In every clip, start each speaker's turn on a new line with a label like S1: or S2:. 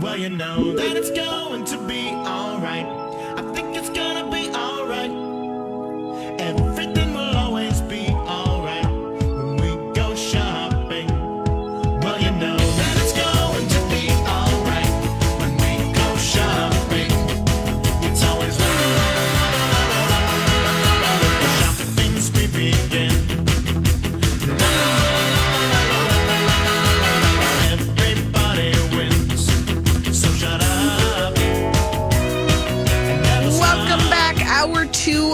S1: Well, you know that it's going to be alright. I think it's gonna be alright.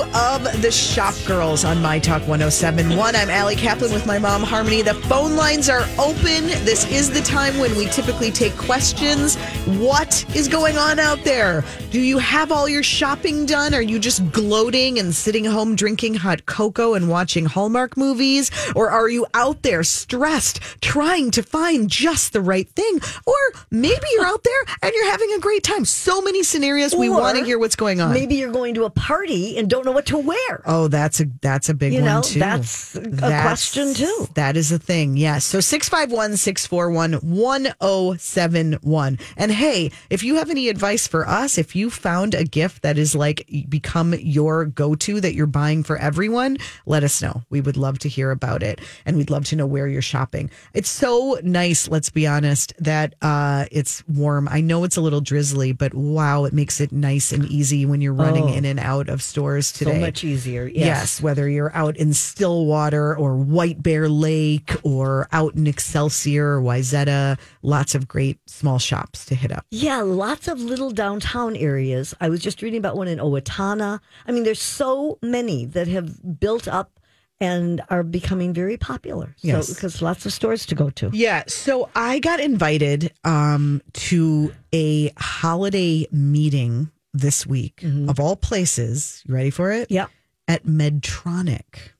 S2: Of the Shop Girls on My Talk 1071. I'm Allie Kaplan with my mom, Harmony. The phone lines are open. This is the time when we typically take questions. What is going on out there? Do you have all your shopping done? Are you just gloating and sitting home drinking hot cocoa and watching Hallmark movies? Or are you out there stressed, trying to find just the right thing? Or maybe you're out there and you're having a great time. So many scenarios. we want to hear what's going on.
S3: Maybe you're going to a party and don't know what to wear.
S2: Oh, that's a that's a big
S3: You
S2: one
S3: know,
S2: too.
S3: that's a question, too.
S2: That is a thing. Yes. So 651-641-1071. And hey, if you have any advice for us, if you found a gift that is like become your go-to that you're buying for everyone, let us know. We would love to hear about it and we'd love to know where you're shopping. It's so nice, let's be honest, that uh it's warm. I know it's a little drizzly, but wow, it makes it nice and easy when you're running
S3: Oh.
S2: in and out of stores today.
S3: So much easier.
S2: Yes.
S3: Yes.
S2: whether you're out in Stillwater or White Bear Lake or out in Excelsior or Wayzata, lots of great small shops to hit up.
S3: Yeah, lots of little downtown areas. I was just reading about one in Owatonna. I mean, there's so many that have built up and are becoming very popular. So,
S2: Yes.
S3: because lots of stores to go to.
S2: Yeah, so I got invited um, to a holiday meeting this week of all places. You ready for it?
S3: Yeah.
S2: At Medtronic.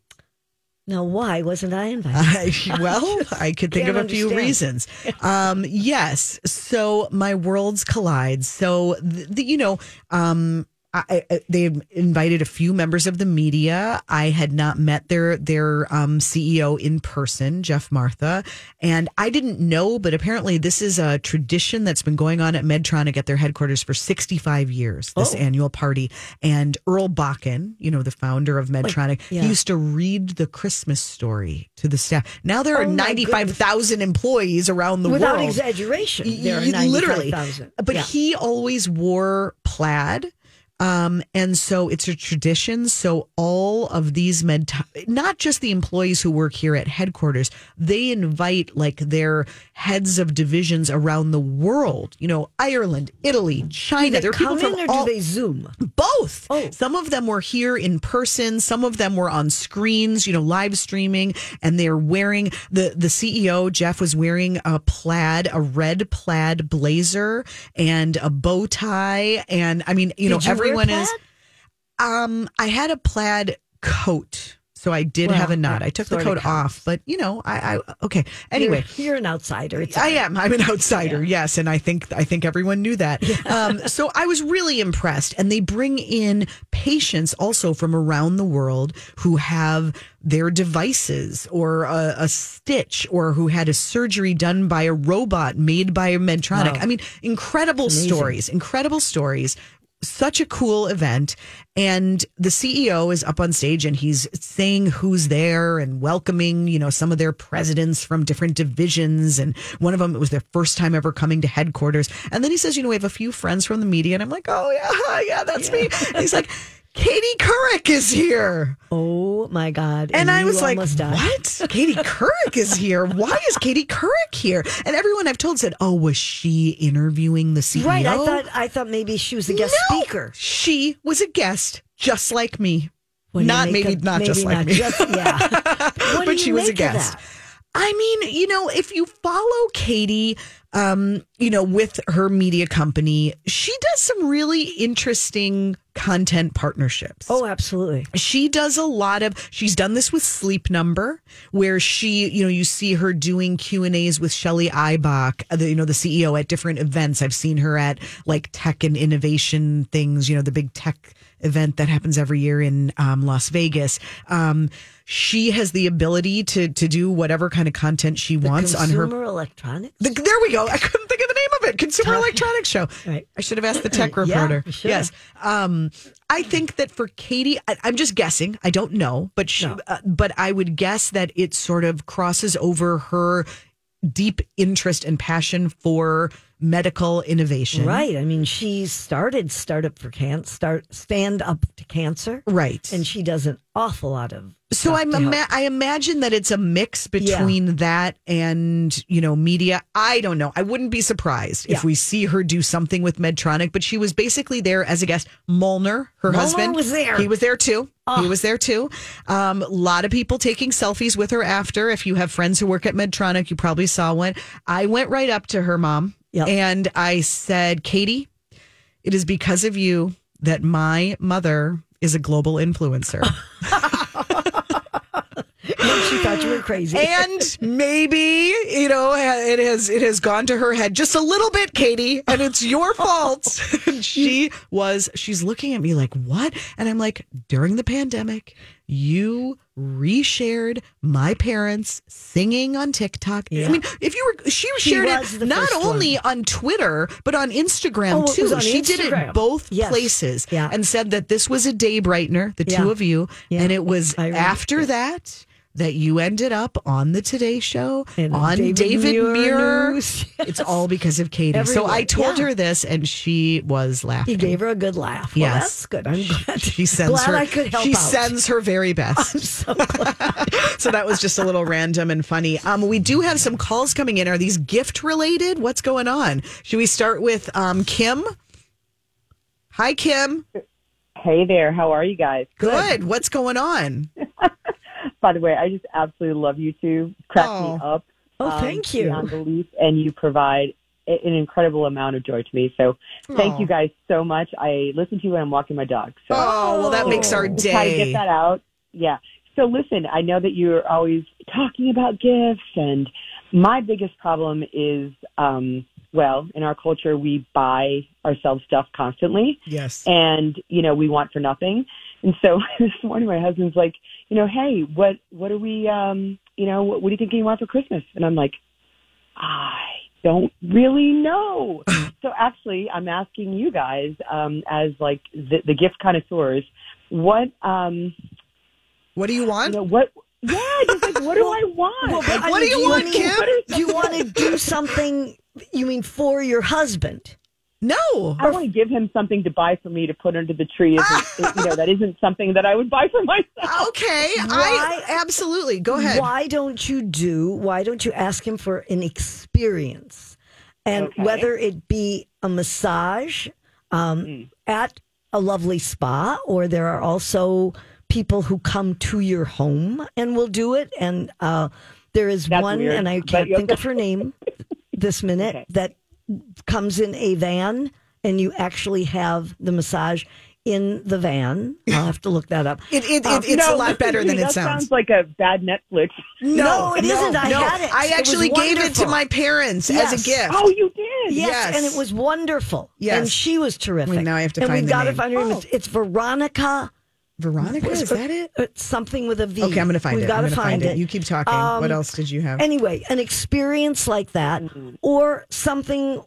S3: Now, why wasn't I invited?
S2: I, well, I could think of a few reasons. Um, yes. So my worlds collide. So, the, the, you know, um, I, I, they invited a few members of the media. I had not met their their um, CEO in person, Geoff Martha, and I didn't know. But apparently, this is a tradition that's been going on at Medtronic at their headquarters for 65 years. This
S3: Oh.
S2: annual party, and Earl Bakken, you know, the founder of Medtronic,
S3: yeah.
S2: he used to read the Christmas story to the staff. Now there are
S3: Oh,
S2: 95,000 employees around the
S3: Without
S2: world.
S3: Without exaggeration, there are
S2: Y- literally.
S3: 95,000.
S2: But
S3: Yeah.
S2: he always wore plaid. Um, and so it's a tradition. So all of these med, not just the employees who work here at headquarters, they invite like their heads of divisions around the world. You know, Ireland, Italy, China. They're people
S3: come in or
S2: all,
S3: do they Zoom?
S2: both.
S3: Oh.
S2: Some of them were here in person. Some of them were on screens, you know, live streaming, and they're wearing the the CEO Jeff was wearing a plaid, a red plaid blazer, and a bow tie, and I mean, you
S3: Did
S2: know,
S3: you wear
S2: everyone is. Um, I had a plaid coat. So I did
S3: Well,
S2: have a knot. I took the coat off, but you know, I, I okay. Anyway,
S3: You're, you're an outsider. It's
S2: I am. I'm an outsider. Yes, and I think I think everyone knew that. Um, so I was really impressed, and they bring in patients also from around the world who have their devices or a, a stitch or who had a surgery done by a robot made by Medtronic.
S3: Wow.
S2: I mean, incredible stories. Incredible stories. Such a cool event. And the CEO is up on stage and he's saying who's there and welcoming, you know, some of their presidents from different divisions. And one of them, it was their first time ever coming to headquarters. And then he says, you know, we have a few friends from the media. And I'm like, oh, yeah, yeah, that's me. And he's like, Katie Couric is here.
S3: Oh my God.
S2: And I was like,
S3: died.
S2: what? Katie Couric is here. Why is Katie Couric here? And everyone I've told said, oh, was she interviewing the CEO?
S3: Right. I thought I thought maybe she was a guest
S2: No,
S3: speaker.
S2: She was a guest, just like me.
S3: Do you
S2: not maybe
S3: of-
S2: not just like
S3: not
S2: me.
S3: just- yeah.
S2: But she was a guest.
S3: that?
S2: I mean, you know, if you follow Katie, um, you know, with her media company, she does some really interesting content partnerships.
S3: Oh, absolutely.
S2: she does a lot of she's done this with sleep number where she you know you see her doing q and a's with shelly ibach uh, the, you know the ceo at different events i've seen her at like tech and innovation things you know the big tech event that happens every year in um, las vegas um, she has the ability to to do whatever kind of content she wants on her
S3: Consumer electronics.
S2: the, there we go. I couldn't think of the name of it. Consumer Electronics Show.
S3: Right.
S2: I should have asked the tech reporter.
S3: you should
S2: yes. Um, I think that for Katie, I, I'm just guessing. I don't know, but she,
S3: No.
S2: uh, but I would guess that it sort of crosses over her deep interest and passion for medical innovation.
S3: Right. I mean, she started Startup for Can start Stand Up to Cancer,
S2: Right.
S3: and she does an awful lot of.
S2: So I'm ima- I imagine that it's a mix between that and you know media. I don't know. I wouldn't be surprised if we see her do something with Medtronic. But she was basically there as a guest. Molner, her
S3: Molner
S2: husband,
S3: was there.
S2: He was there too. He
S3: Oh.
S2: was there too. Um, a lot of people taking selfies with her after. If you have friends who work at Medtronic, you probably saw one. I went right up to her mom
S3: Yep.
S2: and I said, "Katie, it is because of you that my mother." Is a global influencer.
S3: And she thought you were crazy.
S2: and maybe you know it has it has gone to her head just a little bit katie and it's your fault she was she's looking at me like what and i'm like during the pandemic you reshared my parents singing on tiktok i mean if you were she
S3: She
S2: shared it not only
S3: one.
S2: on twitter but on instagram
S3: Oh,
S2: too
S3: on
S2: she did it both
S3: Yes.
S2: places
S3: Yeah.
S2: and said that this was a day brightener the
S3: Yeah.
S2: two of you
S3: Yeah.
S2: and it was
S3: I
S2: after that that you ended up on the Today Show
S3: And
S2: on
S3: David
S2: David,
S3: Muir
S2: Muir.
S3: News.
S2: It's all because of Katie. so I told
S3: Yeah.
S2: her this, and she was laughing.
S3: He gave her a good laugh. Well,
S2: Yes.
S3: that's good. I'm glad.
S2: She sends
S3: glad
S2: her.
S3: I could help
S2: she
S3: out.
S2: sends her very best.
S3: so glad.
S2: so that was just a little random and funny. Um, we do have some calls coming in. Are these gift related? What's going on? Should we start with um, Kim? Hi, Kim.
S4: Hey there, how are you guys?
S2: Good. What's going on?
S4: By the way, I just absolutely love you two. Crack
S2: Oh.
S4: me up.
S3: Oh, thank you.
S4: Beyond belief, and you provide an incredible amount of joy to me. So thank you guys so much. I listen to you when I'm walking my dog. So
S2: Oh, well, that makes our
S4: just try to
S2: day.
S4: get that out. Yeah. So listen, I know that you're always talking about gifts, and my biggest problem is, um, well, in our culture, we buy ourselves stuff constantly
S2: Yes.
S4: and you know we want for nothing and so this morning my husband's like you know hey what what are we um you know what, what do you think you want for christmas and i'm like i don't really know so actually i'm asking you guys um as like the, the gift connoisseurs what um
S2: What do you
S4: you
S2: want?
S4: know what yeah just like what do i want
S3: Well,
S4: Like,
S3: I
S2: what do
S3: mean,
S2: you want, Kim?
S3: Do you want to do something? You mean for your husband?
S2: No.
S4: I want to give him something to buy for me to put under the tree. Isn't, you know, that isn't something that I would buy for myself.
S2: Okay, I absolutely go ahead.
S3: Why don't you do? Why don't you ask him for an experience, and
S4: Okay.
S3: whether it be a massage um,
S4: Hmm.
S3: at a lovely spa, or there are also people who come to your home and will do it. And uh, there is
S4: That's
S3: one,
S4: weird,
S3: and I can't
S4: you-
S3: think of her name this minute
S4: Okay.
S3: that comes in a van, and you actually have the massage in the van. I'll have to look that up.
S2: It, it,
S3: Um,
S2: it, it's
S4: No,
S2: a lot better than
S4: that
S2: it sounds.
S4: like a bad Netflix.
S3: No, it isn't. I
S2: no.
S3: had it.
S2: I
S3: It
S2: actually gave it to my parents as a gift.
S4: Oh, you did?
S3: Yes,
S2: Yes.
S3: and it was wonderful.
S2: Yes.
S3: and she was terrific.
S2: Wait, now I have to
S3: and
S2: find
S3: we've
S2: the
S3: got to find her name. It's, it's Veronica.
S2: Veronica, is that it?
S3: It's something with a V.
S2: Okay, I'm going to find
S3: We've
S2: it.
S3: got
S2: I'm
S3: to
S2: gonna
S3: find, it.
S2: You keep talking.
S3: Um,
S2: what else did you have?
S3: Anyway, an experience like that,
S2: Mm-hmm.
S3: or something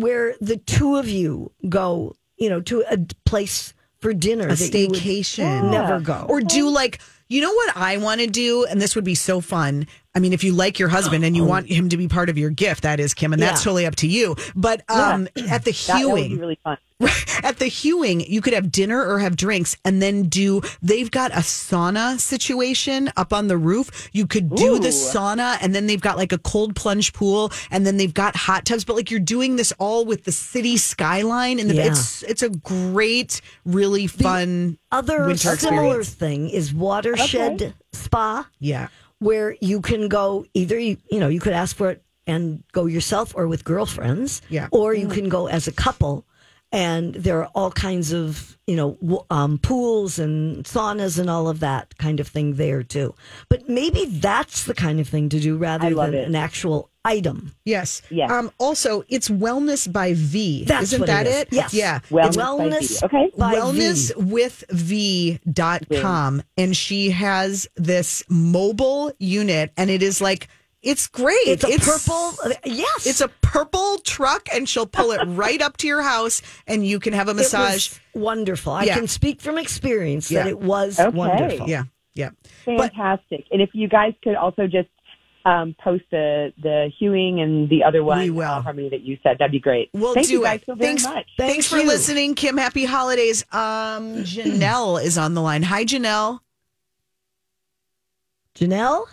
S3: where the two of you go, you know, to a place for dinner.
S2: a
S3: that you would
S2: staycation.
S3: Never go.
S2: Or do like, you know what I want to do? And this would be so fun. I mean, if you like your husband and you want him to be part of your gift, that is Kim, and that's
S3: Yeah.
S2: totally up to you. But um, at the
S4: That, that would
S2: hewing,
S4: be really fun.
S2: at the hewing, you could have dinner or have drinks and then do they've got a sauna situation up on the roof. You could do the sauna and then they've got like a cold plunge pool and then they've got hot tubs, but like you're doing this all with the city skyline and the,
S3: Yeah.
S2: it's it's a great, really fun
S3: Other
S2: winter
S3: similar
S2: experience.
S3: thing is watershed spa.
S2: Yeah.
S3: where you can go either you, you know you could ask for it and go yourself or with girlfriends
S2: Yeah.
S3: or you can go as a couple and there are all kinds of you know w- um, pools and saunas and all of that kind of thing there too but maybe that's the kind of thing to do rather
S4: I love
S3: than
S4: it.
S3: an actual item
S2: Yes.
S4: Yes.
S2: Um, also, it's Wellness by V.
S3: That's
S2: Isn't
S3: what
S2: that
S3: it is.
S2: it?
S3: Yes.
S2: Yeah.
S4: Wellness
S2: It's
S4: by
S3: wellness
S4: V. Okay.
S3: by
S2: wellness
S3: V.
S2: with v.com and she has this mobile unit and it is like It's great.
S3: It's a purple. Yes,
S2: It's a purple truck, and she'll pull it right up to your house, and you can have a
S3: It
S2: massage.
S3: was wonderful. I
S2: Yeah.
S3: can speak from experience
S2: Yeah.
S3: that it was
S4: Okay.
S3: wonderful.
S2: Yeah, yeah. But
S4: Fantastic. and if you guys could also just um, post the the hewing and the other one,
S2: We will.
S4: uh, harmony that you said, that'd be great.
S2: we'll
S4: Thank
S2: do
S4: you guys
S2: it.
S4: so very
S2: thanks,
S4: much.
S3: Thank
S2: thanks for
S3: you.
S2: listening, Kim. Happy holidays. Um, Janelle is on the line. Hi, Janelle.
S3: Janelle,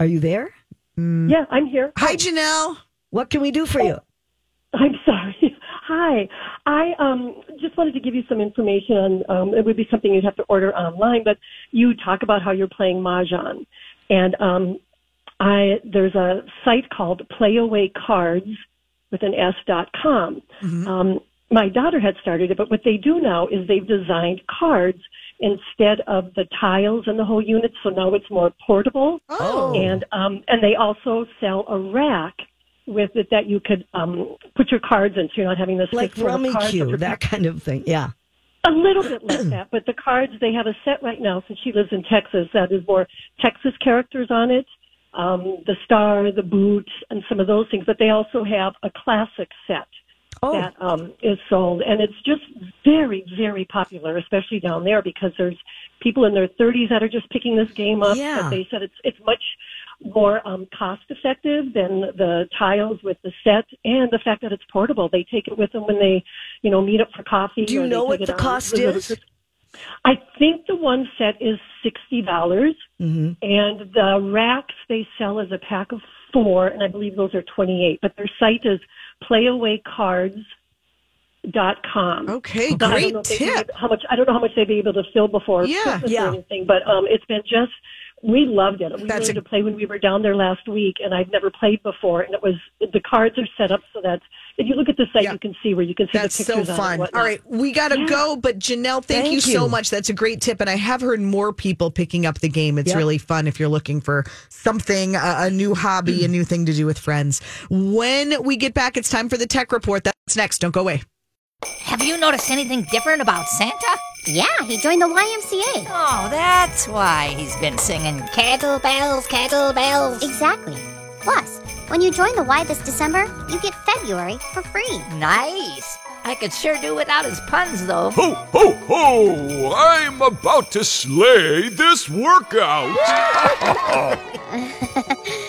S3: are you there?
S5: Yeah, I'm here.
S2: Hi, Janelle.
S3: What can we do for you?
S5: I'm sorry. Hi. I um, just wanted to give you some information on, um, it would be something you'd have to order online, but you talk about how you're playing Mahjong. And um, I, there's a site called Playaway Cards with an S dot com. Um, my daughter had started it, but what they do now is they've designed cards instead of the tiles and the whole unit, so now it's more portable.
S2: Oh.
S5: and um, and they also sell a rack with it that you could um, put your cards in, so you're not having this
S3: Like
S5: fixed row of
S3: Rummy
S5: that
S3: that kind of thing. Yeah.
S5: A little bit like that. But the cards they have a set right now since she lives in Texas that is more Texas characters on it, um, the star, the boot, and some of those things. But they also have a classic set
S3: Oh,
S5: that um, is sold, and it's just very, very popular, especially down there because there's people in their 30s that are just picking this game up.
S3: Yeah.
S5: But they said it's it's much more um, cost effective than the tiles with the set, and the fact that it's portable. They take it with them when they, you know, meet up for coffee.
S3: Do you know what the cost is?
S5: I think the one set is sixty dollars,
S3: hmm
S5: and the racks they sell as a pack of four, and I believe those are twenty eight. But their site is playawaycards dot com.
S2: Okay,
S5: I don't
S2: great
S5: know if they'd be
S2: tip.
S5: able- How much? I don't know how much they'd be able to fill before
S2: Yeah.
S5: Christmas
S3: Yeah.
S5: or anything, but um, it's been just we loved it. We
S2: That's
S5: learned
S2: a-
S5: to play when we were down there last week, and I've never played before. And it was the cards are set up so that if you look at the site,
S2: Yeah.
S5: you can see where you can see
S2: That's
S5: the
S2: so
S5: pictures. on it and
S2: fun.
S5: whatnot.
S2: All right, we got to
S5: Yeah.
S2: go. But Janelle, thank,
S3: Thank
S2: you, so much. That's a great tip, and I have heard more people picking up the game. It's
S3: Yep.
S2: really fun if you're looking for something, a, a new hobby, a new thing to do with friends. When we get back, it's time for the tech report. That's next. Don't go away.
S6: Have you noticed anything different about Santa?
S7: Yeah, he joined the YMCA.
S6: Oh, that's why he's been singing kettlebells, kettlebells.
S7: Exactly. Plus, when you join the Y this December, you get February for free.
S6: Nice. I could sure do without his puns, though.
S8: Ho, ho, ho! I'm about to slay this workout!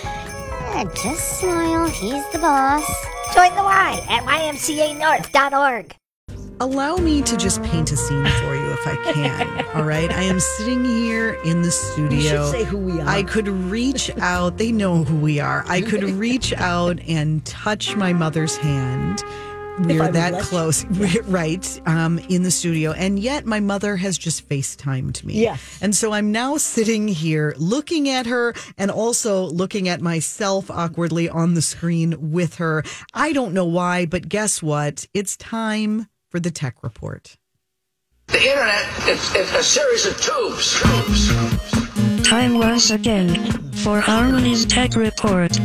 S7: Uh, just smile, he's the boss.
S6: Join the Y at ymcanorth.org.
S2: Allow me to just paint a scene for you if I can. All right. I am sitting here in the studio.
S3: Say who we are.
S2: I could reach out. They know who we are. I could reach out and touch my mother's hand.
S3: We're
S2: that close, right? Um, in the studio, and yet my mother has just FaceTimed me.
S3: Yes.
S2: and so I'm now sitting here looking at her, and also looking at myself awkwardly on the screen with her. I don't know why, but guess what? It's time for the tech report.
S9: The internet is, is a series of tubes. tubes.
S10: Time once again for Harmony's Tech Report.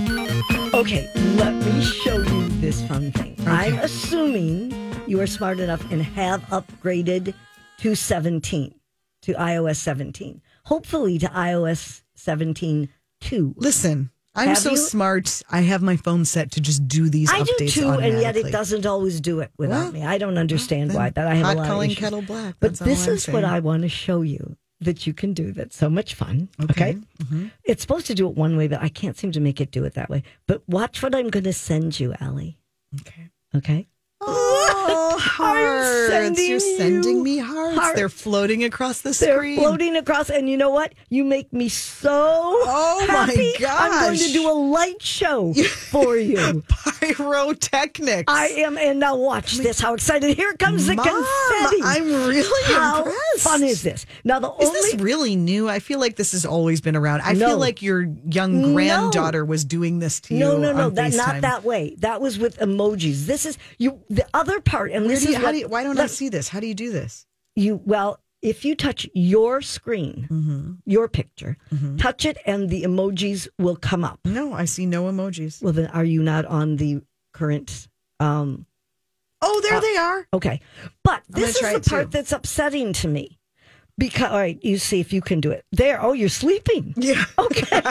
S3: Okay, let me show you this fun thing. I'm assuming you are smart enough and have upgraded to 17, to iOS 17. Hopefully to iOS 17 2.
S2: Listen, I'm
S3: Have
S2: so
S3: you?
S2: smart. I have my phone set to just do these
S3: I
S2: updates
S3: do too, and yet it doesn't always do it without
S2: Well,
S3: me. I don't understand
S2: then
S3: why, but I have
S2: hot
S3: a lot
S2: calling
S3: of
S2: kettle black.
S3: But this is what. I want to show you that you can do that's so much fun. Okay.
S2: Okay. Mm-hmm.
S3: It's supposed to do it one way, but I can't seem to make it do it that way. But watch what I'm going to send you, Allie.
S2: Okay.
S3: Okay.
S2: Oh, hearts!
S3: sending
S2: You're sending
S3: you
S2: me hearts.
S3: hearts.
S2: They're floating across the
S3: They're
S2: screen.
S3: floating across, and you know what? You make me so
S2: Oh, my
S3: happy. I'm going to do a light show for you.
S2: Pyrotechnics.
S3: I am, and now watch this. How excited! Here comes the
S2: Mom,
S3: confetti.
S2: I'm really impressed.
S3: How
S2: impressed.
S3: fun is this? Now the
S2: Is
S3: only
S2: this really new? I feel like this has always been around. I
S3: No.
S2: feel like your young
S3: No.
S2: granddaughter was doing this to you.
S3: no, no, no, that not that way. That was with emojis. This is you. The other part, and
S2: Where
S3: this
S2: do you,
S3: is
S2: how
S3: what,
S2: do you, why don't I see this? How do you do this?
S3: you well if you touch your screen
S2: Mm-hmm.
S3: your picture touch it and the emojis will come up
S2: No, I see no emojis.
S3: well then are you not on the current um
S2: Oh, there they are.
S3: okay but this is the part
S2: too.
S3: that's upsetting to me Because all right, you see if you can do it. There. Oh, you're sleeping.
S2: Yeah.
S3: Okay.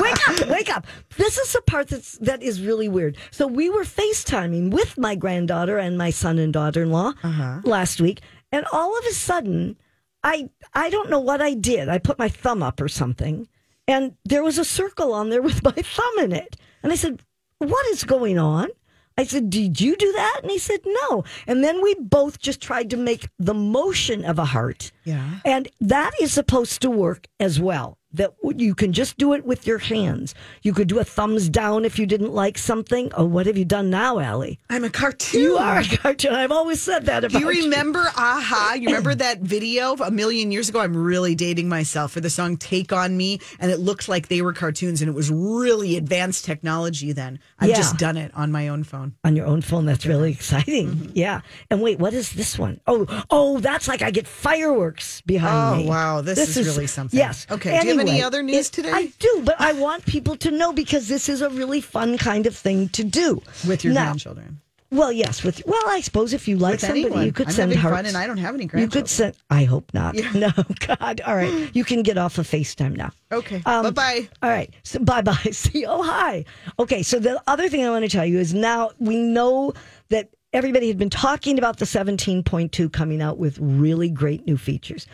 S3: wake up, wake up. This is the part that's that is really weird. So we were FaceTiming with my granddaughter and my son and daughter-in-law uh-huh. last week, and all of a sudden, I I don't know what I did. I put my thumb up or something, and there was a circle on there with my thumb in it. And I said, "What is going on?" I said, Did you do that? And he said, No. And then we both just tried to make the motion of a heart.
S2: Yeah.
S3: And that is supposed to work as well. That you can just do it with your hands. You could do a thumbs down if you didn't like something. Oh, what have you done now, Allie?
S2: I'm a cartoon.
S3: You are a cartoon. I've always said that about
S2: Do you remember a-ha? You remember that video a million years ago? I'm really dating myself for the song Take On Me. And it looked like they were cartoons and it was really advanced technology then. I've
S3: Yeah.
S2: just done it on my own phone.
S3: on your own phone. That's really exciting.
S2: Mm-hmm.
S3: Yeah. And wait, what is this one? Oh, oh, that's like I get fireworks behind me.
S2: Oh,
S3: me.
S2: wow. This is really something.
S3: Yes.
S2: Okay, do you have any other news
S3: it-
S2: today?
S3: I do, but I want people to know because this is a really fun kind of thing to do
S2: With your
S3: Now-
S2: grandchildren.
S3: Well, yes. With well, I suppose if you like
S2: With
S3: somebody,
S2: anyone.
S3: you could
S2: I'm
S3: send hearts.
S2: fun and I don't have any grandchildren.
S3: You could send. I hope not. No, God. All right, you can get off of Facetime now.
S2: Okay.
S3: Um,
S2: bye bye.
S3: All right. So bye bye. See. Oh hi. Okay. So the other thing I want to tell you is now we know that everybody had been talking about the 17.2 coming out with really great new features.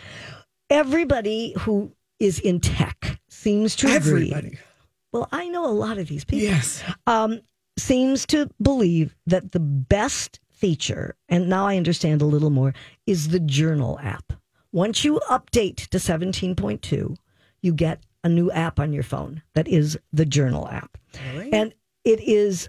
S3: Everybody who is in tech seems to agree. Well, I know a lot of these people
S2: Yes.
S3: um, seems to believe that the best feature, and now I understand a little more, is the journal app. Once you update to 17.2, you get a new app on your phone that is the journal app.
S2: Really?
S3: And it is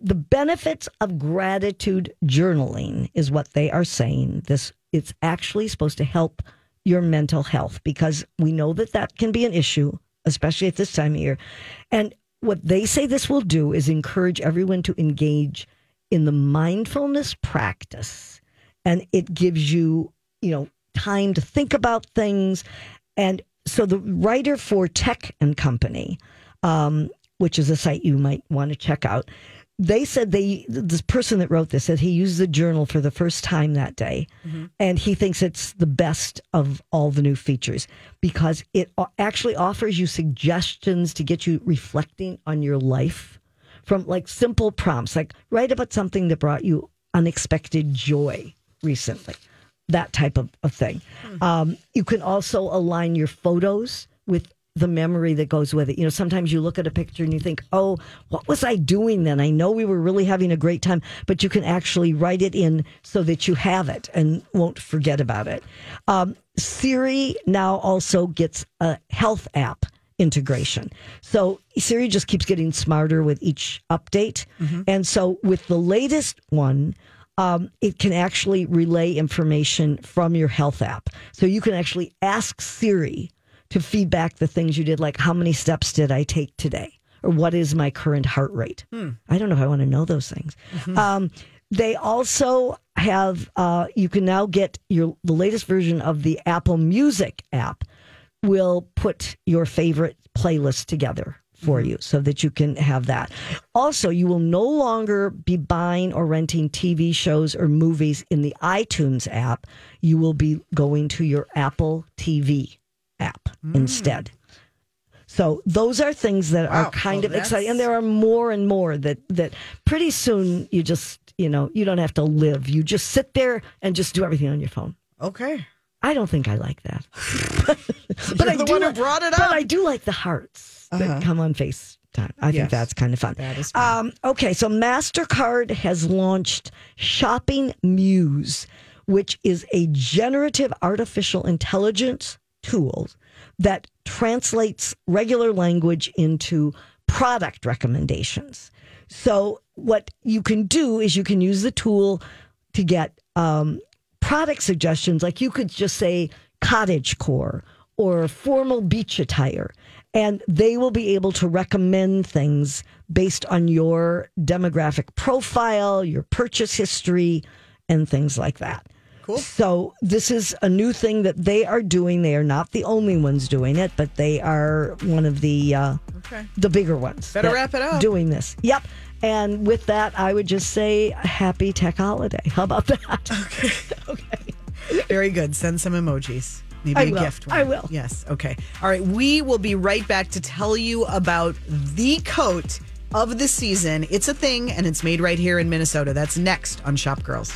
S3: the benefits of gratitude journaling is what they are saying. This it's actually supposed to help your mental health because we know that that can be an issue, especially at this time of year. And what they say this will do is encourage everyone to engage in the mindfulness practice, and it gives you, you know, time to think about things. And so the writer for Tech and Company, um, which is a site you might want to check out. They said they this person that wrote this said he used the journal for the first time that day, and he thinks it's the best of all the new features because it actually offers you suggestions to get you reflecting on your life from like simple prompts, like write about something that brought you unexpected joy recently, that type of, of thing. Um, you can also align your photos with the memory that goes with it. You know, sometimes you look at a picture and you think, oh, what was I doing then? I know we were really having a great time, but you can actually write it in so that you have it and won't forget about it. Um, Siri now also gets a health app integration. So Siri just keeps getting smarter with each update. And so with the latest one, um, it can actually relay information from your health app. So you can actually ask Siri to feedback the things you did, like how many steps did I take today? Or what is my current heart rate? I don't know if I want to know those things. Um, they also have, uh, you can now get your the latest version of the Apple Music app will put your favorite playlist together for you so that you can have that. Also, you will no longer be buying or renting TV shows or movies in the iTunes app. You will be going to your Apple TV app instead. So those are things that
S2: Wow.
S3: are kind
S2: Well,
S3: of exciting, and there are more and more that that pretty soon you just you know you don't have to live. You just sit there and just do everything on your phone.
S2: Okay.
S3: I don't think I like that.
S2: But
S3: I do like-
S2: brought it
S3: But. I do like the hearts that come on FaceTime. I think that's kind of fun.
S2: That is fun.
S3: Um, okay, so MasterCard has launched Shopping Muse, which is a generative artificial intelligence tool that translates regular language into product recommendations. So, what you can do is you can use the tool to get um, product suggestions. Like you could just say cottage core or formal beach attire, and they will be able to recommend things based on your demographic profile, your purchase history, and things like that.
S2: Cool.
S3: So this is a new thing that they are doing. They are not the only ones doing it, but they are one of the uh,
S2: Okay.
S3: the bigger ones.
S2: Better wrap it up.
S3: Doing this. Yep. And with that, I would just say happy tech holiday. How about that? Okay. okay.
S2: Very good. Send some emojis. Maybe
S3: I
S2: a
S3: will.
S2: gift. One.
S3: I will.
S2: Yes. Okay. All right. We will be right back to tell you about the coat of the season. It's a thing and it's made right here in Minnesota. That's next on Shop Girls.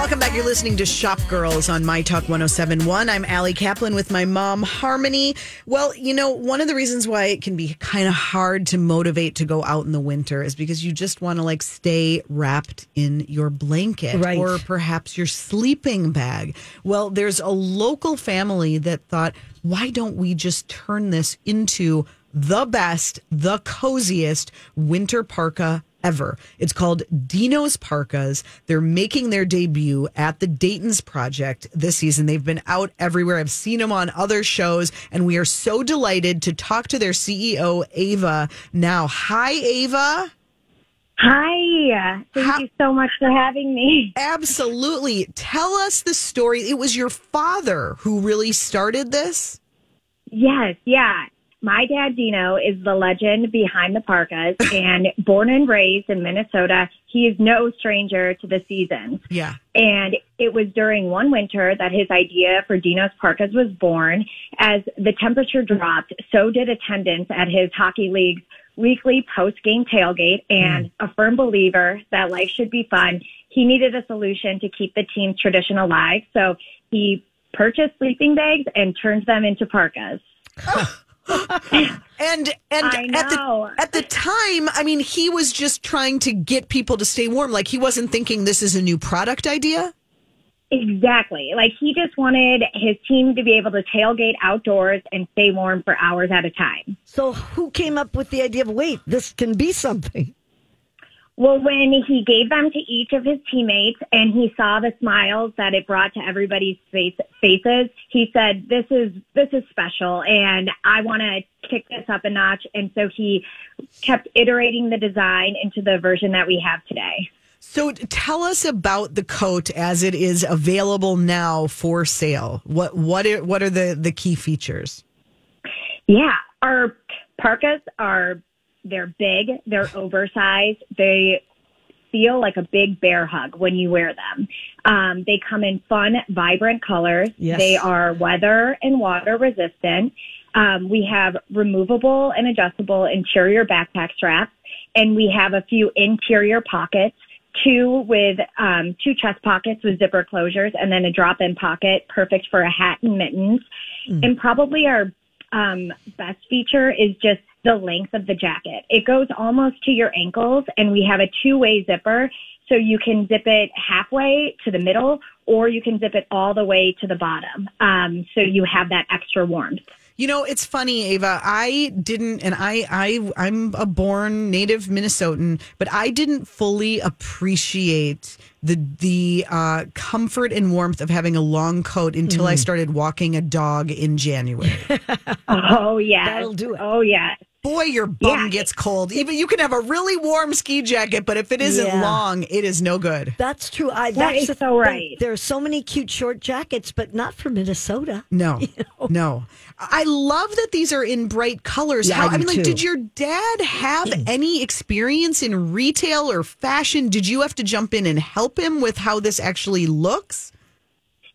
S2: Welcome back. You're listening to Shop Girls on My Talk 1071. I'm Allie Kaplan with my mom, Harmony. Well, you know, one of the reasons why it can be kind of hard to motivate to go out in the winter is because you just want to like stay wrapped in your blanket
S3: Right.
S2: or perhaps your sleeping bag. Well, there's a local family that thought, why don't we just turn this into the best, the coziest winter parka ever. It's called Dino's Parkas. They're making their debut at the Dayton's Project this season. They've been out everywhere. I've seen them on other shows, and we are so delighted to talk to their CEO, Ava, now. Hi, Ava.
S11: Hi. Thank you so much for having me.
S2: Absolutely. Tell us the story. It was your father who really started this.
S11: Yes, yeah. My dad, Dino, is the legend behind the parkas and born and raised in Minnesota. He is no stranger to the seasons.
S2: Yeah.
S11: And it was during one winter that his idea for Dino's Parkas was born. As the temperature dropped, so did attendance at his hockey league's weekly post game tailgate. Hmm. And a firm believer that life should be fun, he needed a solution to keep the team's tradition alive. So he purchased sleeping bags and turned them into parkas.
S2: And and at the at the time, I mean, he was just trying to get people to stay warm. Like he wasn't thinking this is a new product idea.
S11: Exactly. Like he just wanted his team to be able to tailgate outdoors and stay warm for hours at a time.
S3: So who came up with the idea of wait, this can be something?
S11: Well, when he gave them to each of his teammates and he saw the smiles that it brought to everybody's face, faces, he said, "This is this is special, and I want to kick this up a notch." And so he kept iterating the design into the version that we have today.
S2: So tell us about the coat as it is available now for sale. What what are, what are the the key features?
S11: Yeah, our parkas are they're big, they're oversized, they feel like a big bear hug when you wear them. Um, they come in fun, vibrant colors.
S12: Yes.
S11: They are weather and water resistant. Um, we have removable and adjustable interior backpack straps, and we have a few interior pockets. Two with um, two chest pockets with zipper closures, and then a drop-in pocket, perfect for a hat and mittens. And probably our um, best feature is just the length of the jacket. It goes almost to your ankles, and we have a two-way zipper, so you can zip it halfway to the middle, or you can zip it all the way to the bottom. Um, so you have that extra warmth.
S2: You know, it's funny, Ava. I didn't, and I, I, I'm a born native Minnesotan, but I didn't fully appreciate the the uh, comfort and warmth of having a long coat until I
S11: Mhm.
S2: started walking a dog in January.
S11: Oh yeah,
S3: That'll do it.
S11: Oh yeah.
S2: Boy, your bum
S11: Yeah.
S2: gets cold. Even you can have a really warm ski jacket, but if it isn't
S3: Yeah.
S2: long, it is no good.
S3: That's true. I,
S11: That
S3: that's
S11: is so right.
S3: There are so many cute short jackets, but not for Minnesota.
S2: No, no. I love that these are in bright colors.
S3: Yeah,
S2: How,
S3: I
S2: I
S3: do
S2: mean, like, did your dad have any experience in retail or fashion? Did you have to jump in and help him with how this actually looks?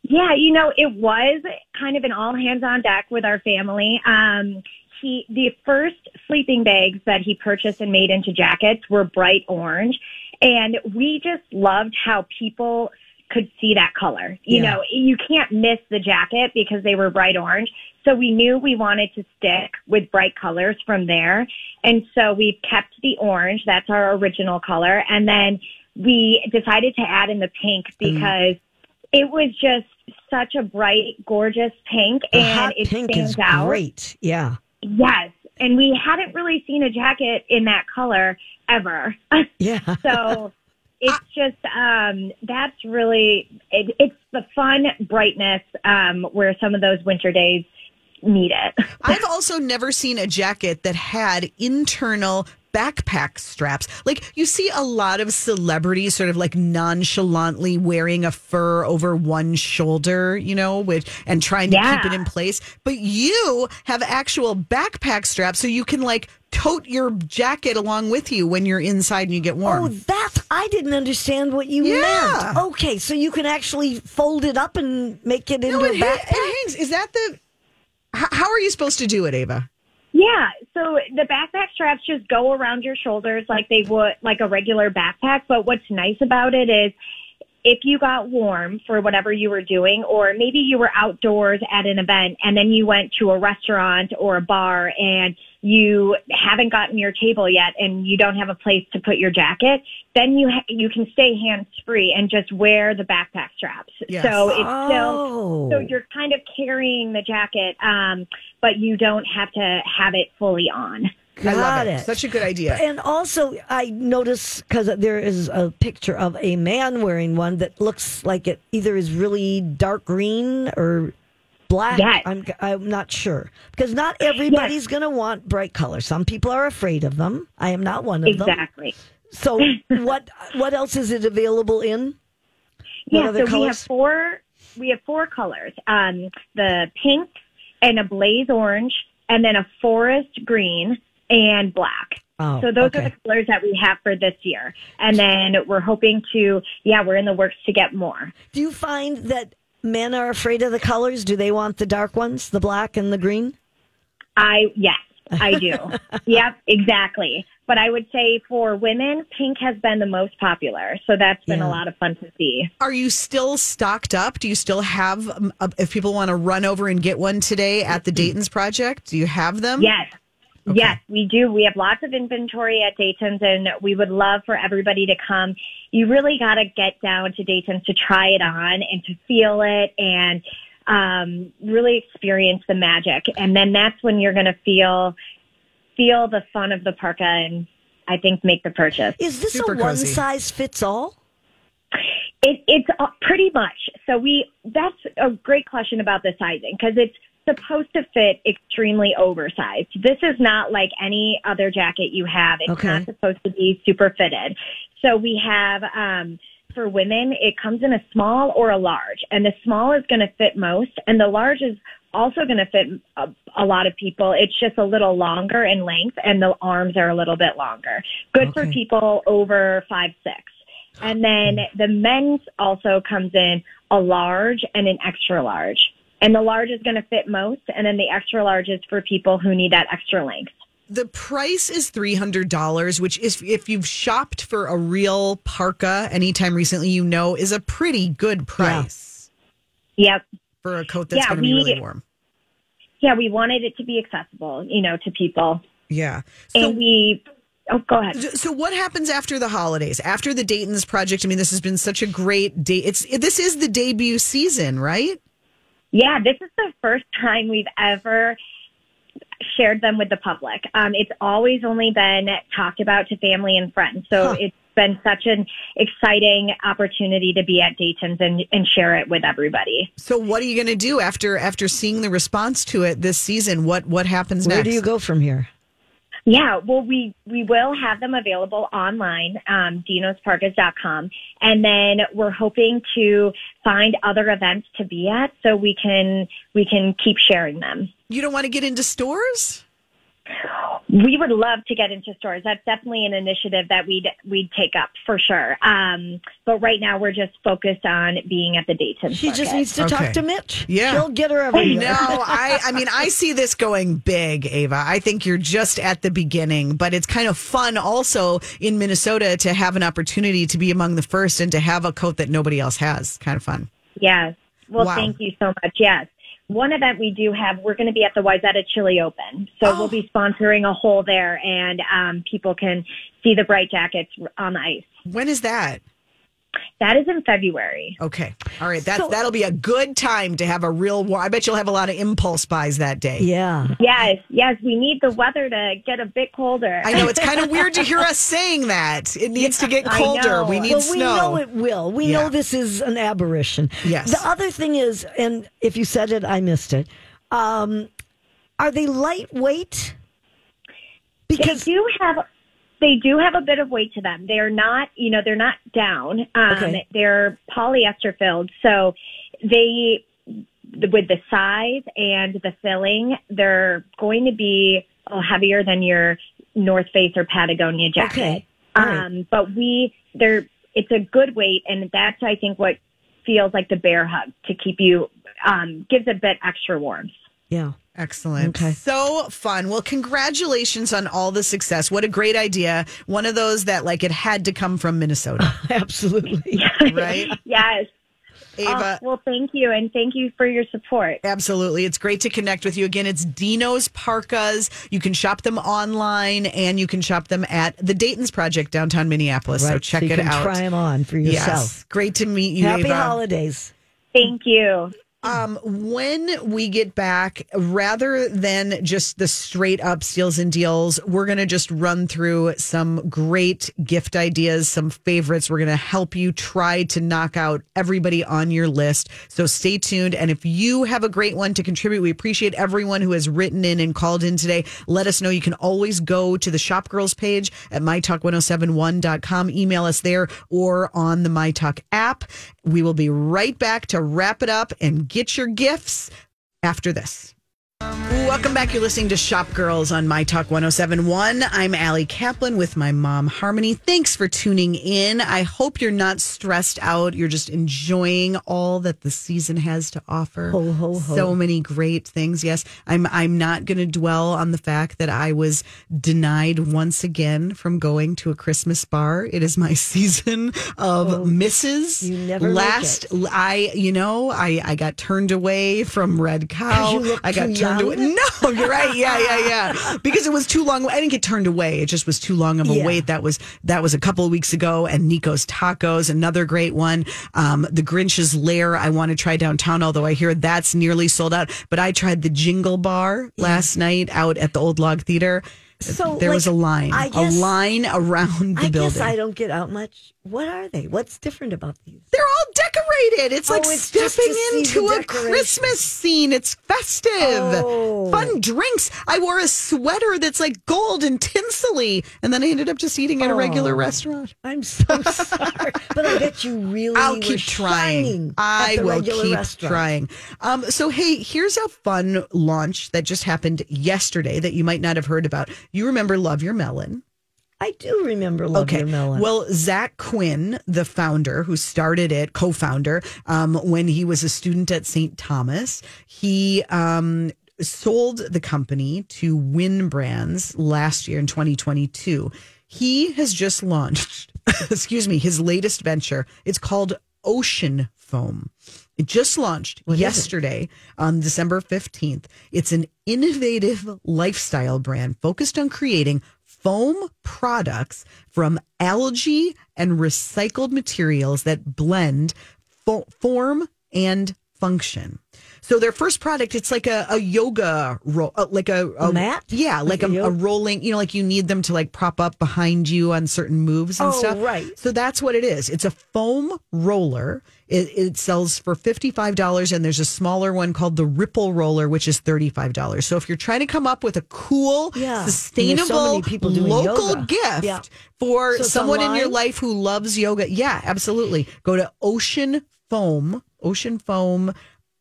S11: Yeah, you know, it was kind of an all hands on deck with our family. Um, he, the first sleeping bags that he purchased and made into jackets were bright orange. And we just loved how people could see that color. You
S12: Yeah.
S11: know, you can't miss the jacket because they were bright orange. So we knew we wanted to stick with bright colors from there. And so we've kept the orange. That's our original color. And then we decided to add in the pink mm. because it was just such a bright, gorgeous pink,
S3: The
S11: and it
S3: pink
S11: stands
S3: is
S11: out.
S3: great. Yeah.
S11: Yes, and we hadn't really seen a jacket in that color ever.
S3: Yeah.
S11: so it's just um, that's really it, it's the fun brightness um, where some of those winter days need it.
S2: I've also never seen a jacket that had internal backpack straps. Like you see a lot of celebrities sort of like nonchalantly wearing a fur over one shoulder, you know, which and trying to keep it in place. But you have actual backpack straps so you can like tote your jacket along with you when you're inside and you get warm.
S3: Oh, that's I didn't understand what you
S2: Yeah.
S3: meant. Okay, so you can actually fold it up and make it into
S2: No,
S3: a
S2: it, ha-
S3: backpack.
S2: it hangs. Is that the? H- how are you supposed to do it, Ava?
S11: Yeah, so the backpack straps just go around your shoulders like they would like a regular backpack. But what's nice about it is if you got warm for whatever you were doing, or maybe you were outdoors at an event and then you went to a restaurant or a bar and you haven't gotten your table yet and you don't have a place to put your jacket, then you ha- you can stay hands free and just wear the backpack straps.
S2: Yes.
S11: So it's
S3: Oh.
S11: still so you're kind of carrying the jacket, um, but you don't have to have it fully on.
S2: I love it.
S3: it.
S2: Such a good idea.
S3: And also, I noticed because there is a picture of a man wearing one that looks like it either is really dark green or black.
S11: Yes.
S3: I'm, I'm not sure because not everybody's going to want bright colors. Some people are afraid of them. I am not one of them.
S11: Exactly.
S3: So, what what else is it available in?
S11: Yeah, so we have four. We have four colors: um, the pink and a blaze orange, and then a forest green and black.
S3: Oh,
S11: so those
S3: okay.
S11: are the colors that we have for this year, and then we're hoping to. Yeah, we're in the works to get more.
S3: Do you find that men are afraid of the colors? Do they want the dark ones, the black and the green?
S11: I yes, I do. yep, exactly. But I would say for women, pink has been the most popular, so that's been
S3: Yeah.
S11: a lot of fun to see.
S2: Are you still stocked up? Do you still have? Um, uh, if people want to run over and get one today at the Dayton's Project, do you have them?
S11: Yes. Yes, we do. We have lots of inventory at Dayton's and we would love for everybody to come. You really got to get down to Dayton's to try it on and to feel it and um, really experience the magic. And then that's when you're going to feel, feel the fun of the parka and I think make the purchase.
S3: Is this
S2: Super
S3: a one
S2: cozy.
S3: size fits all?
S11: It, it's uh, pretty much. So we, that's a great question about the sizing because it's supposed to fit extremely oversized. This is not like any other jacket you have. It's
S3: Okay.
S11: not supposed to be super fitted. So we have, um, for women, it comes in a small or a large and the small is going to fit most and the large is also going to fit a, a lot of people. It's just a little longer in length and the arms are a little bit longer. Good for people over five, six. And then the men's also comes in a large and an extra large. And the large is going to fit most. And then the extra large is for people who need that extra length.
S2: The price is three hundred dollars, which is if you've shopped for a real parka anytime recently, you know is a pretty good price
S11: Yep.
S2: for a coat that's
S11: Yeah,
S2: going to be really warm.
S11: Yeah, we wanted it to be accessible, you know, to people.
S2: Yeah. So,
S11: And we, oh, go ahead.
S2: so what happens after the holidays? After the Dayton's project? I mean, this has been such a great day. It's this is the debut season, right?
S11: Yeah, this is the first time we've ever shared them with the public. Um, it's always only been talked about to family and friends. So
S3: Huh.
S11: it's been such an exciting opportunity to be at Dayton's and, and share it with everybody.
S2: So what are you going to do after after seeing the response to it this season? What what happens
S3: Where
S2: next?
S3: do you go from here?
S11: Yeah, well, we, we will have them available online, um, dinosparkas.com. And then we're hoping to find other events to be at so we can, we can keep sharing them.
S2: You don't want to get into stores?
S11: We would love to get into stores. That's definitely an initiative that we'd, we'd take up for sure. Um, but right now we're just focused on being at the Dayton.
S3: She just needs to
S2: Okay.
S3: talk to Mitch.
S2: Yeah.
S3: She'll get her everywhere.
S2: No, I I mean I see this going big, Ava. I think you're just at the beginning, but it's kind of fun also in Minnesota to have an opportunity to be among the first and to have a coat that nobody else has. Kind of fun.
S11: Yes. Well,
S2: Wow.
S11: thank you so much. Yes. One event we do have, we're going to be at the Wayzata Chili Open. So
S2: Oh.
S11: we'll be sponsoring a hole there and um, people can see the bright jackets on the ice.
S2: When is that?
S11: That is in February.
S2: Okay. All right. That's
S3: So-
S2: that'll be a good time to have a real war. I bet you'll have a lot of impulse buys that day.
S3: Yeah.
S11: Yes, yes, we need the weather to get a bit colder.
S2: I know it's kind of weird to hear us saying that. It needs to get colder. We need
S3: well,
S2: snow.
S3: we know it will. We
S2: Yeah.
S3: know this is an aberration.
S2: Yes.
S3: The other thing is, and if you said it, I missed it. Um, are they lightweight?
S11: they
S3: Because
S11: do have they do have a bit of weight to them. They're not, you know, they're not down. Um,
S3: Okay.
S11: They're polyester filled, so they with the size and the filling, they're going to be uh, heavier than your North Face or Patagonia jacket.
S3: okay,
S11: Um, but we, they're, it's a good weight, and that's I think what feels like the bear hug to keep you, um, gives a bit extra warmth.
S3: Yeah.
S2: Excellent.
S3: Okay.
S2: So fun. Well, congratulations on all the success. What a great idea. One of those that like it had to come from Minnesota,
S3: Absolutely.
S2: right?
S11: Yes.
S2: Ava.
S11: Oh, well, thank you, and thank you for your support.
S2: Absolutely. It's great to connect with you again. It's Dino's Parkas. You can shop them online and you can shop them at the Dayton's Project downtown Minneapolis. so
S3: Right,
S2: check
S3: you
S2: it
S3: can
S2: out.
S3: Try them on for yourself.
S2: Yes. Great to meet you,
S3: Happy
S2: Ava.
S3: holidays.
S11: Thank you.
S2: Um, when we get back, rather than just the straight up steals and deals, we're going to just run through some great gift ideas, some favorites. We're going to help you try to knock out everybody on your list. So stay tuned. And if you have a great one to contribute, we appreciate everyone who has written in and called in today. Let us know. You can always go to the Shop Girls page at mytalk1071.com, email us there or on the MyTalk app. We will be right back to wrap it up and get your gifts after this. Welcome back. You're listening to Shop Girls on My Talk 1071. I'm Allie Kaplan with my mom, Harmony. Thanks for tuning in. I hope you're not stressed out. You're just enjoying all that the season has to offer.
S3: Ho, ho, ho.
S2: So many great things. Yes, I'm I'm not going to dwell on the fact that I was denied once again from going to a Christmas bar. It is my season of oh, misses.
S3: Oh, you never
S2: Last I you know, I I got turned away from Red Cow. I got
S3: too
S2: turned away.
S3: young?
S2: No, you're right. Yeah, yeah, yeah. Because it was too long. I didn't get turned away. It just was too long of a
S3: Yeah.
S2: wait. That was that was a couple of weeks ago. And Nico's Tacos, another great one. Um, the Grinch's Lair. I want to try downtown, although I hear that's nearly sold out. But I tried the Jingle Bar last night out at the Old Log Theater.
S3: So,
S2: there was a line,
S3: I guess-
S2: a line around the
S3: I
S2: building.
S3: guess I don't get out much. What are they? What's different about these?
S2: They're all decorated. It's
S3: Oh,
S2: like
S3: it's
S2: stepping
S3: to
S2: into a. Christmas scene. It's festive.
S3: Oh.
S2: Fun drinks. I wore a sweater that's like gold and tinselly, and then I ended up just eating at a regular
S3: Oh.
S2: restaurant.
S3: I'm so sorry, but I bet you really.
S2: I'll keep trying. I will keep
S3: restaurant.
S2: trying. Um, so, hey, here's a fun launch that just happened yesterday that you might not have heard about. You remember Love Your Melon?
S3: I do remember Love Your Melon.
S2: Well, Zach Quinn, the founder who started it, co-founder, um, when he was a student at St. Thomas, he um, sold the company to Win Brands last year in 2022. He has just launched, excuse me, his latest venture. It's called Ocean Foam. It just launched
S3: What
S2: yesterday on December 15th. It's an innovative lifestyle brand focused on creating foam products from algae and recycled materials that blend fo- form and function. So their first product, it's like a, a yoga roll, uh, like a,
S3: A mat?
S2: Yeah, like,
S3: Like a
S2: a, rolling. You know, like you need them to like prop up behind you on certain moves and
S3: Oh,
S2: stuff.
S3: right.
S2: So that's what it is. It's a foam roller. It, it sells for $55, and there's a smaller one called the Ripple Roller, which is $35. So if you're trying to come up with a cool,
S3: Yeah. So
S2: sustainable,
S3: doing
S2: local
S3: yoga.
S2: gift
S3: Yeah.
S2: for
S3: So
S2: someone in your life who loves yoga, yeah, absolutely. Go to Ocean Foam. Ocean Foam,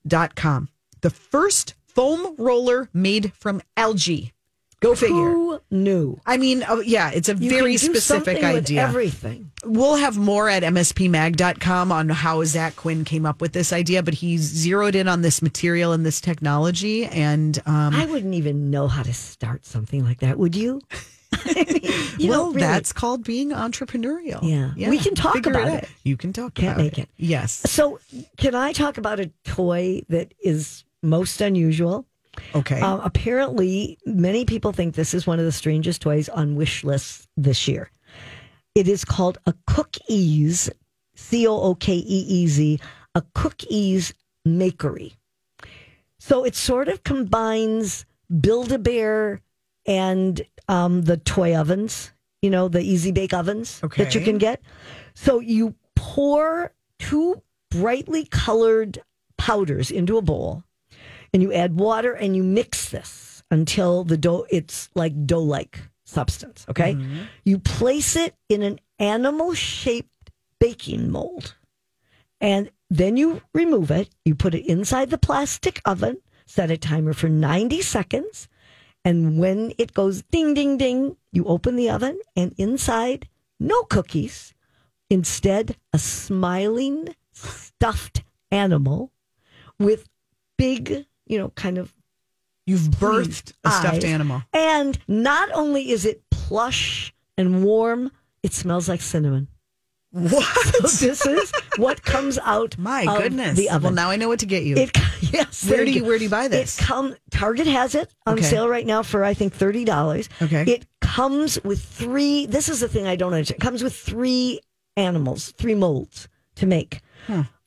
S2: oceanfoam.com. The first foam roller made from algae. Go figure.
S3: Who knew?
S2: I mean, oh, yeah, it's a
S3: You
S2: very specific idea.
S3: everything.
S2: We'll have more at mspmag.com on how Zach Quinn came up with this idea, but he zeroed in on this material and this technology. And um,
S3: I wouldn't even know how to start something like that. Would you? I mean, you
S2: well,
S3: really-
S2: that's called being entrepreneurial.
S3: Yeah. We can talk
S2: figure
S3: about
S2: out.
S3: it.
S2: You can talk
S3: Can't
S2: about
S3: make it.
S2: Yes.
S3: So, can I talk about a toy that is most unusual?
S2: Okay.
S3: Um, apparently, many people think this is one of the strangest toys on wish lists this year. It is called a Cookeez, C O O K E E Z, a Cookeez Makery. So it sort of combines Build a Bear and um, the toy ovens, you know, the easy bake ovens that you can get. So you pour two brightly colored powders into a bowl and you add water and you mix this until the dough it's like dough like substance okay? You place it in an animal shaped baking mold and then you remove it. You put it inside the plastic oven set a timer for 90 seconds and when it goes ding ding ding you open the oven and inside no cookies. Instead, a smiling stuffed animal with big, you know, kind of
S2: You've birthed a stuffed
S3: eyes.
S2: animal.
S3: And not only is it plush and warm, it smells like cinnamon.
S2: What?
S3: This is what comes out.
S2: My
S3: of
S2: goodness.
S3: The oven.
S2: Well, now I know what to get you.
S3: It yes.
S2: Where do you
S3: go.
S2: where do you buy this?
S3: It come Target has it on
S2: Okay.
S3: sale right now for I think thirty dollars.
S2: Okay.
S3: It comes with three. This is the thing I don't understand. It comes with three animals, three molds to make.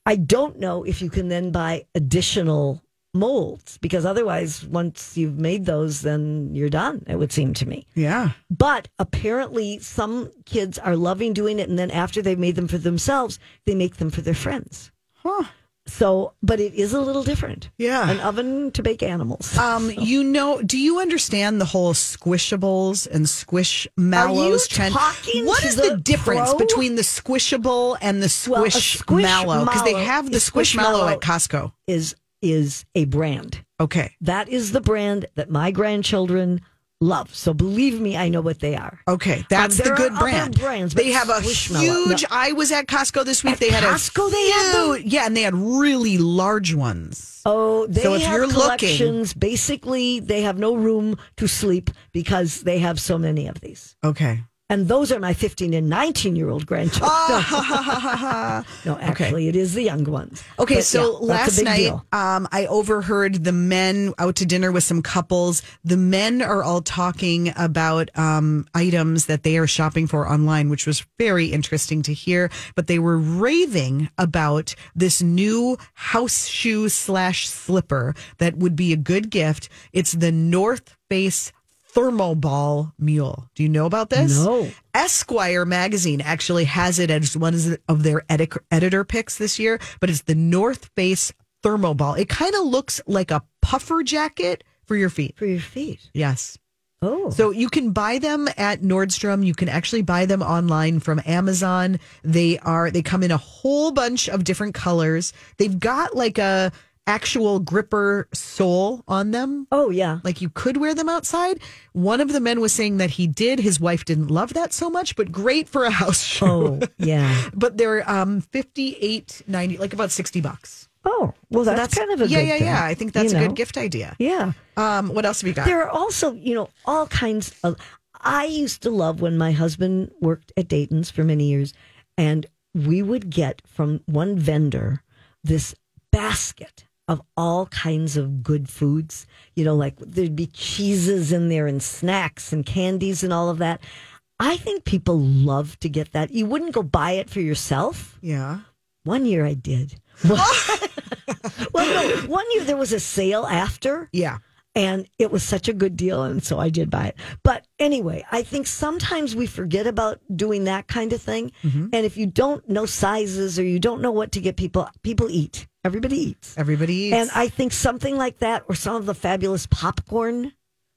S3: I don't know if you can then buy additional molds because otherwise, once you've made those, then you're done. It would seem to me.
S2: yeah.
S3: But apparently, some kids are loving doing it, and then after they've made them for themselves, they make them for their friends.
S2: Huh.
S3: So, but it is a little different.
S2: Yeah.
S3: An oven to bake animals.
S2: Um, you know, do you understand the whole squishables and squishmallows
S3: you
S2: trend? What the,
S3: the
S2: difference
S3: pro?
S2: between the squishable and the
S3: Well, a
S2: squishmallow? Because they have the
S3: squish,
S2: squishmallow
S3: Squishmallow.
S2: at Costco.
S3: is is a brand.
S2: Okay.
S3: That is the brand that my grandchildren love. So believe me, I know what they are.
S2: Okay, that's
S3: Um,
S2: the good brand.
S3: brands,
S2: they have a huge.
S3: no.
S2: I was at Costco this week.
S3: At
S2: they had a
S3: Costco
S2: a
S3: they had them?
S2: Yeah, and they had really large ones.
S3: Oh, they
S2: So if
S3: have
S2: you're looking-
S3: collections. Basically, they have no room to sleep because they have so many of these.
S2: Okay.
S3: And those are my 15 and 19 year old grandchildren. no, actually, it is the young ones.
S2: Okay,
S3: But,
S2: so
S3: yeah,
S2: last night, um, I overheard the men out to dinner with some couples. The men are all talking about um, items that they are shopping for online, which was very interesting to hear. But they were raving about this new house shoe slash slipper that would be a good gift. It's the North Face ThermoBall Mule. Do you know about this?
S3: No.
S2: Esquire magazine actually has it as one of their edit- editor picks this year, but it's the North Face ThermoBall. It kind of looks like a puffer jacket for your feet.
S3: For your feet.
S2: Yes.
S3: Oh.
S2: So you can buy them at Nordstrom. You can actually buy them online from Amazon. They are they come in a whole bunch of different colors. They've got like a actual gripper sole on them.
S3: Oh, yeah.
S2: Like you could wear them outside. One of the men was saying that he did. His wife didn't love that so much, but great for a house shoe.
S3: Oh, yeah.
S2: but they're um 58 90 like about 60 bucks.
S3: Oh, well,
S2: So
S3: that's, kind of a
S2: yeah, yeah,
S3: thing,
S2: yeah. I think that's
S3: you
S2: a
S3: know?
S2: good gift idea.
S3: Yeah.
S2: Um, what else have you got?
S3: There are also, you know, all kinds of. I used to love when my husband worked at Dayton's for many years, and we would get from one vendor this basket of all kinds of good foods. You know, like there'd be cheeses in there and snacks and candies and all of that. I think people love to get that. You wouldn't go buy it for yourself.
S2: yeah.
S3: One year I did. well, no, one year there was a sale after.
S2: Yeah.
S3: And it was such a good deal. And so I did buy it. But anyway, I think sometimes we forget about doing that kind of thing.
S2: Mm-hmm.
S3: And if you don't know sizes or you don't know what to get people, people eat. Everybody eats.
S2: Everybody eats.
S3: And I think something like that, or some of the fabulous popcorn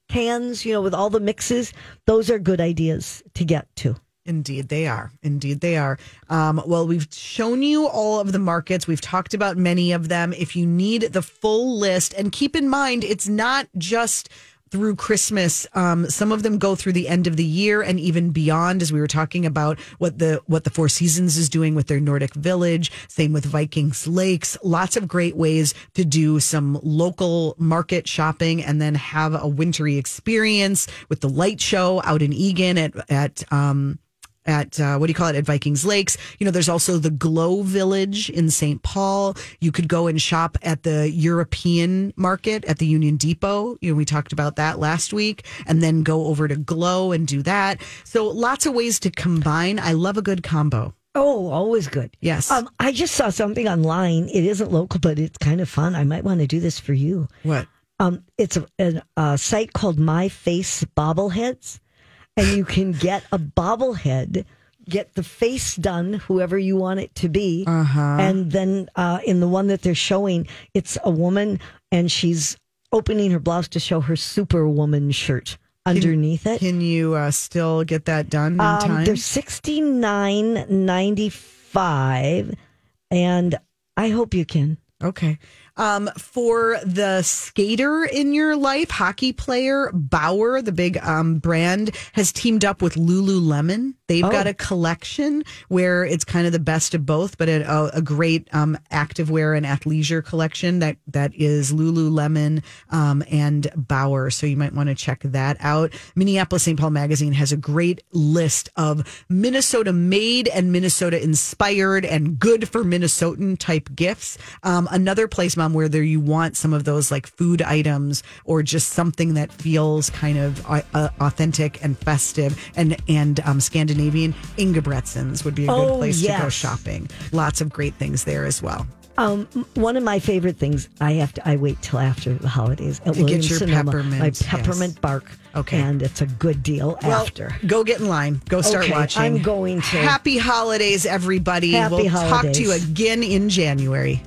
S3: cans, you know, with all the mixes, those are good ideas to get to.
S2: Indeed, they are. Indeed, they are. Um, well, we've shown you all of the markets. We've talked about many of them. If you need the full list, and keep in mind, it's not just through Christmas. Um, some of them go through the end of the year and even beyond, as we were talking about what the what the Four Seasons is doing with their Nordic Village. Same with Vikings Lakes. Lots of great ways to do some local market shopping and then have a wintry experience with the light show out in Eagan at at um, at uh, what do you call it at Vikings Lakes. You know, there's also the Glow Village in St. Paul. You could go and shop at the European Market at the Union Depot. You know, we talked about that last week, and then go over to Glow and do that. So lots of ways to combine. I love a good combo.
S3: Oh, always good.
S2: Yes.
S3: Um, I just saw something online. It isn't local, but it's kind of fun. I might want to do this for you.
S2: What?
S3: Um, it's a, a, a site called My Face Bobbleheads, and you can get a bobblehead, get the face done, whoever you want it to be,
S2: Uh-huh.
S3: and then uh, in the one that they're showing, it's a woman, and she's opening her blouse to show her Superwoman shirt underneath it.
S2: Can you uh, still get that done in
S3: Um,
S2: time?
S3: they're sixty nine ninety five, and I hope you can.
S2: Okay. Um, for the skater in your life, hockey player Bauer, the big um, brand, has teamed up with Lululemon. They've got a collection where it's kind of the best of both, but a, a, a great um, activewear and athleisure collection that that is Lululemon um, and Bauer. So you might want to check that out. Minneapolis St. Paul Magazine has a great list of Minnesota made and Minnesota inspired and good for Minnesotan type gifts. Um, another place, Mom, where there you want some of those like food items or just something that feels kind of uh, uh, authentic and festive and and um, Scandinavian. Ingebretsen's would be a good
S3: Oh,
S2: place to go shopping. Lots of great things there as well.
S3: Um, one of my favorite things I have to I wait till after the holidays at
S2: To get your
S3: Sonoma,
S2: peppermint,
S3: my
S2: yes.
S3: peppermint bark.
S2: Okay.
S3: and it's a good deal
S2: Well,
S3: after.
S2: go get in line. Go start
S3: Okay,
S2: watching.
S3: I'm going to.
S2: Happy holidays, everybody.
S3: Happy
S2: we'll talk to you again in January.